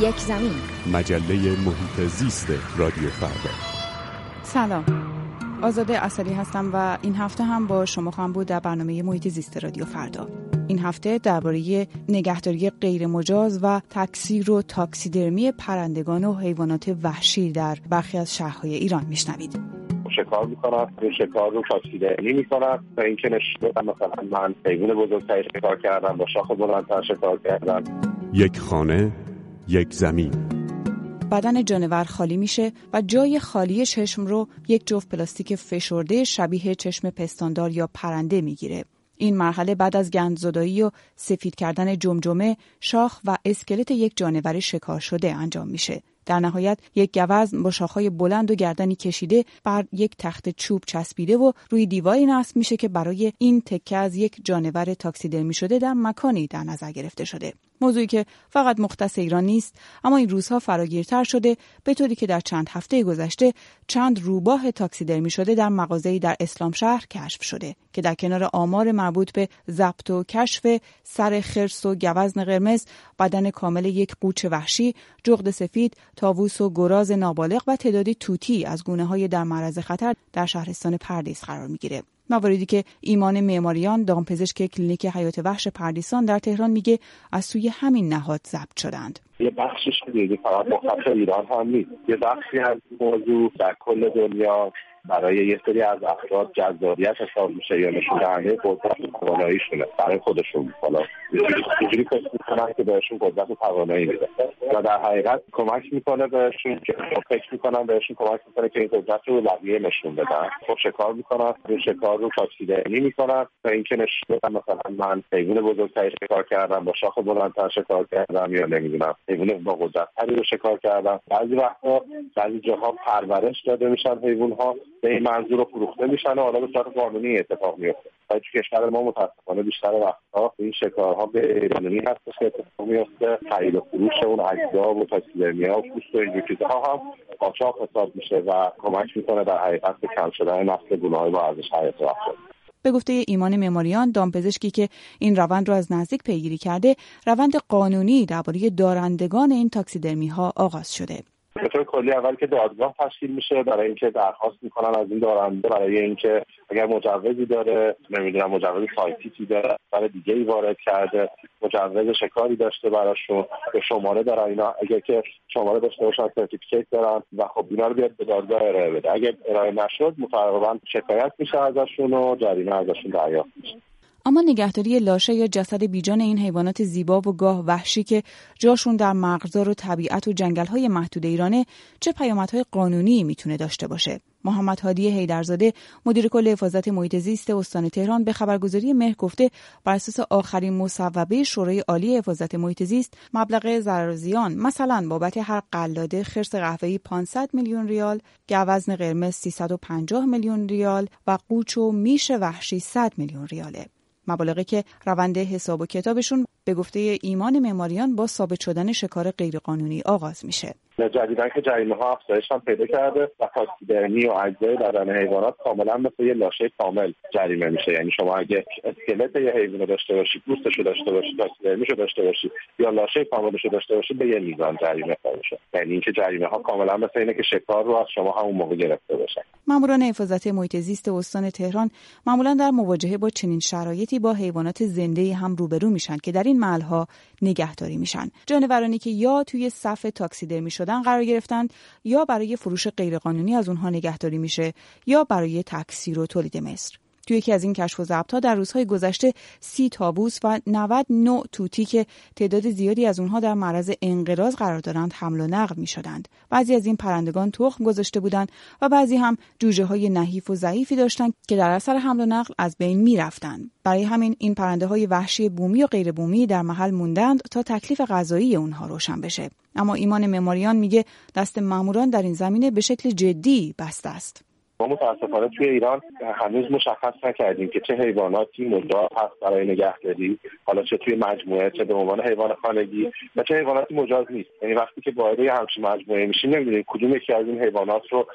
یک زمین. مجله محیط زیست رادیو فردا سلام. آزاده اصلی هستم و این هفته هم با شما خواهم بود در برنامه محیط زیست رادیو فردا. این هفته درباره نگهداری غیر مجاز و تکثیر و تاکسیدرمی پرندگان و حیوانات وحشی در برخی از شهرهای ایران میشنوید. شکار می‌کنن این شکار رو تاکسیدرمی می‌کنن و اینکه نشون مثلا من حیوان بزرگتری شکار کردم با شاخ بلندتر شکار کردم. یک خانه یک زمین بدن جانور خالی میشه و جای خالی چشم رو یک جفت پلاستیک فشرده شبیه چشم پستاندار یا پرنده می‌گیره. این مرحله بعد از گندزدایی و سفید کردن جمجمه، شاخ و اسکلت یک جانور شکار شده انجام میشه. در نهایت یک گوزن با شاخهای بلند و گردنی کشیده بر یک تخت چوب چسبیده و روی دیواری نصب میشه که برای این تکه از یک جانور تاکسیدرمی شده در مکانی در نظر گرفته شده. موضوعی که فقط مختص ایران نیست اما این روزها فراگیرتر شده به طوری که در چند هفته گذشته چند روباه تاکسیدرمی شده در مغازه‌ای در اسلام شهر کشف شده که در کنار آمار مربوط به ضبط و کشف سر خرس و گوزن قرمز بدن کامل یک قوچ وحشی جغد سفید تاووس و گراز نابالغ و تعدادی طوطی از گونه های در معرض خطر در شهرستان پردیس قرار می‌گیره. مواردی که ایمان معماریان دامپزشک کلینیک حیات وحش پردیسان در تهران میگه از سوی همین نهاد ضبط شدند. یه بخشش دیگه فقط مختص ایران هم نیست. یه بخشی از موضوع در کل دنیا برای یه سری از افراد جذابیت حساب میشه یا نشون دهنده قدرت و تواناییشونه. برای خودشون. حالا اینجوری فکر می‌کنن که بهشون قدرت و توانایی میده. و در حقیقت کمک می‌کنه بهشون که فکر می‌کنن بهشون کمک می‌کنه که این قدرت رو بقیه نشون بدن. خب شکار می‌کنن. این شکار رو تاکسیدرمی می‌کنن. و اینکه نشون بدن مثلا من حیوان بزرگتری شکار کردم با شاخ بلندتر شکار کردم یا نمی‌دونم حیوان با قدرتتری رو شکار کردم. بعضی وقتا بعضی جاها پرورش داده میشن حیوان ها به این منظور فروخته میشن و حالا به صورت قانونی اتفاق میفته. و تو کشور ما متاسفانه بیشتر وقتها این شکارها به قانونی هست که اتفاق میفته. خرید و فروش اون اجزا و تاکسیدرمیا و پوست و اینجور چیزها هم قاچاق حساب میشه و کمک می‌کنه در حقیقت به کم شدن نسل گونه‌های با ارزش حیات افراد به گفته ایمان مماریان دامپزشکی که این روند را از نزدیک پیگیری کرده روند قانونی درباره دارندگان این تاکسیدرمی ها آغاز شده. به طور کلی اول که دادگاه تشکیل میشه برای اینکه درخواست می‌کنن از این دارنده برای اینکه اگر مجوزی داره نمی‌دونم مجوز CITES داره برای دیگه ای وارد کرده مجوز شکاری داشته براشون به شماره دارن اینا اگر که شماره داشته باشن certificate دارن و خب اینا رو بیاد به دادگاه ارائه بده. اگر ارائه نشد متقابلا شکایت میشه ازشون و جریمه ازشون دریافت میشه. اما نگهداری لاشه یا جسد بیجان این حیوانات زیبا و گاه وحشی که جاشون در مغزار و طبیعت و جنگل‌های محدود ایرانه چه پیامدهای قانونی می‌تونه داشته باشه محمد هادی حیدرزاده مدیر کل حفاظت محیط زیست استان تهران به خبرگزاری مهر گفته بر اساس آخرین مصوبه شورای عالی حفاظت محیط زیست مبلغ ضرر زیان مثلا بابت هر قلاده خرس قهوه‌ای 500 میلیون ریال، گوزن قرمز 350 میلیون ریال و قوچ و میش وحشی 100 میلیون ریاله. مبالغی که روند حساب و کتابشون به گفته ایمان معماریان با ثابت شدن شکار غیرقانونی آغاز میشه. جدیدن که جریمه ها افزایش هم پیدا کرده و تاکسیدرمی و اجزای بدن حیوانات کاملا مثل یه لاشه کامل جریمه میشه. یعنی شما اگه اسکلت یه حیوان داشته باشی پوستش داشته باشی تاکسیدرمیشو داشته باشی یا لاشه کاملش داشته باشی به یه میزان جریمه میشه یعنی اینکه جریمه ها کاملا مثل اینه که شکار رو از شما همون موقع گرفته باشه ماموران حفاظت محیط زیست استان تهران معمولا در مواجهه با چنین شرایطی با حیوانات زنده هم روبرو میشن که در این محلها نگهداری میشن. جانورانی که یا توی صف تاکسیدرمی شدن قرار گرفتند یا برای فروش غیرقانونی از اونها نگهداری میشه یا برای تکثیر و تولید مصر. توی یکی از این کشف و ضبطها در روزهای گذشته سی تابوس و 90 نوع توتی که تعداد زیادی از اونها در معرض انقراض قرار دارند حمل و نقل می شدند. بعضی از این پرندگان تخم گذاشته بودند و بعضی هم جوجه های نحیف و ضعیفی داشتند که در اثر حمل و نقل از بین می رفتند. برای همین این پرنده های وحشی بومی و غیر بومی در محل موندند تا تکلیف غذایی اونها روشن بشه. اما ایمان مماریان میگه دست ماموران در این زمینه به شکل جدی بسته است. ما متاسفانه توی ایران هنوز مشخص نکردیم که چه حیواناتی مجاز هست برای نگهداری حالا چه توی مجموعه چه به عنوان حیوان خانگی و چه حیواناتی مجاز نیست. یعنی وقتی که وارد همچین مجموعه میشیم نمی‌دونیم کدوم یکی از این حیوانات رو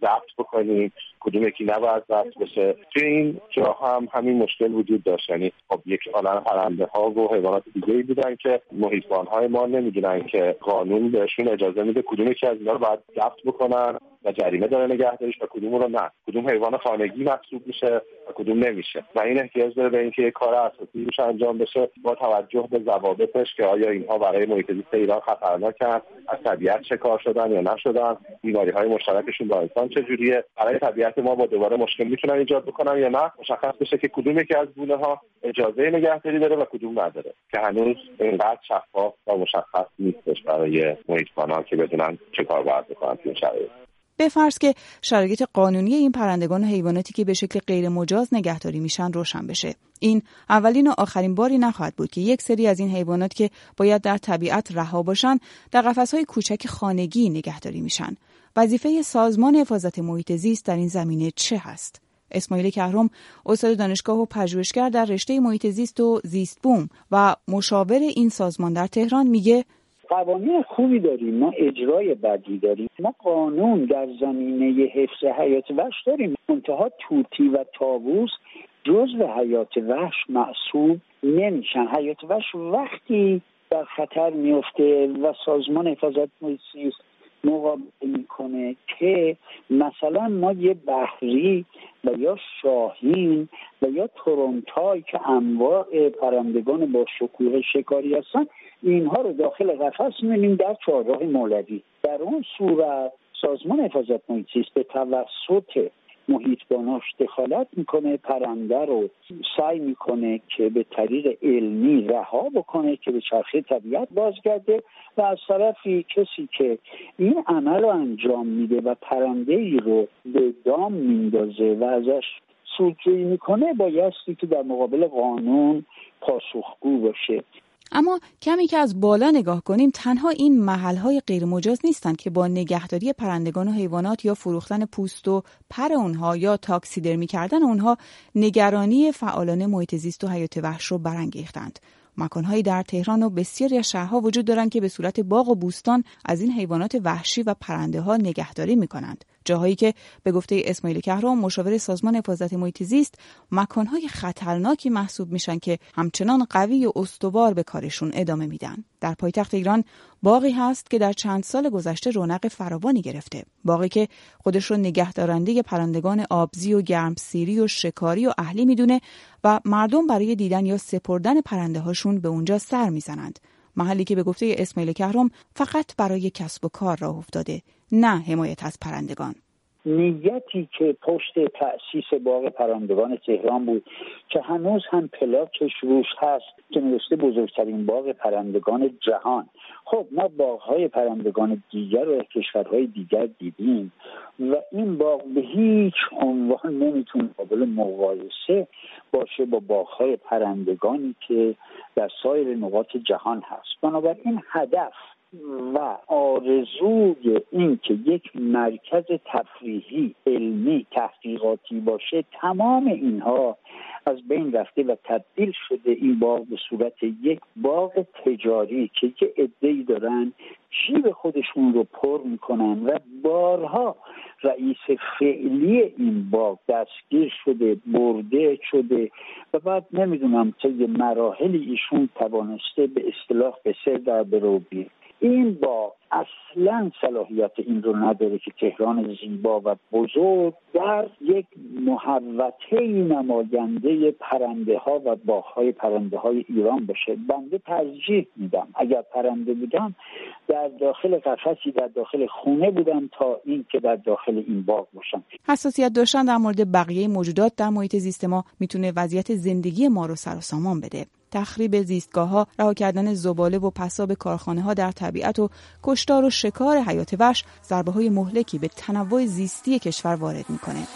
ضبط بکنیم کدوم یکی نباید ضبط بشه. توی این جا هم همین مشکل وجود داشت. یعنی خب یک عالم پرنده ها و حیوانات دیگه ای بودن که محیطبان های ما نمی‌دونن که قانون بهشون اجازه میده کدوم یکی از اینا رو باید ضبط بکنن. و جریمه داره نگهداریش و کدوم رو نه. کدوم حیوان خانگی محسوب میشه و کدوم نمیشه. و این احتیاج داره به اینکه یک کار اساسی روش انجام بشه با توجه به ضوابطش که آیا اینها برای محیط زیست ایران خطرناکن از طبیعت شکار شدن یا نشدن بیماری های مشترکشون با انسان چجوریه برای طبیعت ما با دوباره مشکل می‌تونن ایجاد بکنن یا نه مشخص بشه که کدوم یکی از گونه ها اجازه نگهداری داره و کدوم نداره. که هنوز اینقدر شفاف و مشخص نیستش برای محیطبانان که بدونن چه کار باید بکنن تو بفرض که شرایط قانونی این پرندگان و حیواناتی که به شکل غیر مجاز نگهداری میشن روشن بشه. این اولین و آخرین باری نخواهد بود که یک سری از این حیوانات که باید در طبیعت رها باشن در قفسهای کوچک خانگی نگهداری میشن. وظیفه سازمان حفاظت محیط زیست در این زمینه چه هست؟ اسماعیل کهرم استاد دانشگاه و پژوهشگر در رشته محیط زیست و زیست بوم و مشاور این سازمان در تهران میگه قوانین خوبی داریم ما اجرای بدی داریم ما قانون در زمینه حفظ حیات وحش داریم. منتها توتی و تابوس جزء حیات وحش محسوب نمیشن. حیات وحش وقتی در خطر میفته و سازمان حفاظت محیط مقابله می‌کنه که مثلا ما یه بحری و یا شاهین و یا تورنتای که انواع پرندگان با شکوه شکاری هستن اینها رو داخل قفس می‌بینیم در چهارراه مولوی. در اون صورت سازمان حفاظت محیط به توسط محیطباناش دخالت می‌کنه پرنده رو سعی می‌کنه که به طریق علمی رها بکنه که به چرخه طبیعت بازگرده و از طرفی کسی که این عمل رو انجام میده و پرنده ای رو به دام میندازه و ازش سودجویی می‌کنه بایستی که در مقابل قانون پاسخگو باشه. اما کمی که از بالا نگاه کنیم تنها این محلهای غیرمجاز نیستند که با نگهداری پرندگان و حیوانات یا فروختن پوست و پر اونها یا تاکسیدرمی کردن اونها نگرانی فعالان محیط زیست و حیات وحش رو برانگیختند مکانهایی در تهران و بسیاری از شهرها وجود دارند که به صورت باغ و بوستان از این حیوانات وحشی و پرنده ها نگهداری می کنند. جاهایی که به گفته اسماعیل کهرام مشاور سازمان حفاظت محیط زیست مکانهای خطرناکی محسوب میشن که همچنان قوی و استوار به کارشون ادامه میدن. در پایتخت ایران باقی هست که در چند سال گذشته رونق فراوانی گرفته. باقی که خودش رو نگهدارنده پرندگان آبزی و گرمسیری و شکاری و اهلی می‌دونه و مردم برای دیدن یا سپردن پرنده هاشون به اونجا سر می‌زنند. محلی که به گفته اسماعیل کهرم فقط برای کسب و کار راه افتاده نه حمایت از پرندگان. نیتی که پشت تأسیس باغ پرندگان تهران بود که هنوز هم پلاکش روش هست که نوشته بزرگترین باغ پرندگان جهان. خب ما باغهای پرندگان دیگر رو کشورهای دیگر دیدیم و این باغ به هیچ عنوان نمی‌تونه قابل مقایسه باشه با باغهای پرندگانی که در سایر نقاط جهان هست. بنابراین هدف و آرزوی این که یک مرکز تفریحی علمی تحقیقاتی باشه تمام اینها از بین رفته و تبدیل شده این باغ به صورت یک باغ تجاری که یه عدهای دارن جیب خودشون رو پر می‌کنن و بارها رئیس فعلی این باغ دستگیر شده برده شده و بعد نمی‌دونم طی مراحل ایشون توانسته به اصطلاح به سر در بروبی این با اصلا صلاحیت این رو نداره که تهران زیبا و بزرگ در یک محوطه نماینده پرنده ها و باغ های پرنده های ایران باشه. بنده ترجیح میدم. اگر پرنده بودم در داخل قفسی در داخل خونه بودم تا اینکه در داخل این باغ باشم حساسیت داشتن در مورد بقیه موجودات در محیط زیست ما می‌تونه وضعیت زندگی ما رو سر و سامان بده. تخریب زیستگاه ها، رها کردن زباله و پساب کارخانه ها در طبیعت و کشتار و شکار حیات وحش ضربه های مهلکی به تنوع زیستی کشور وارد می‌کنه.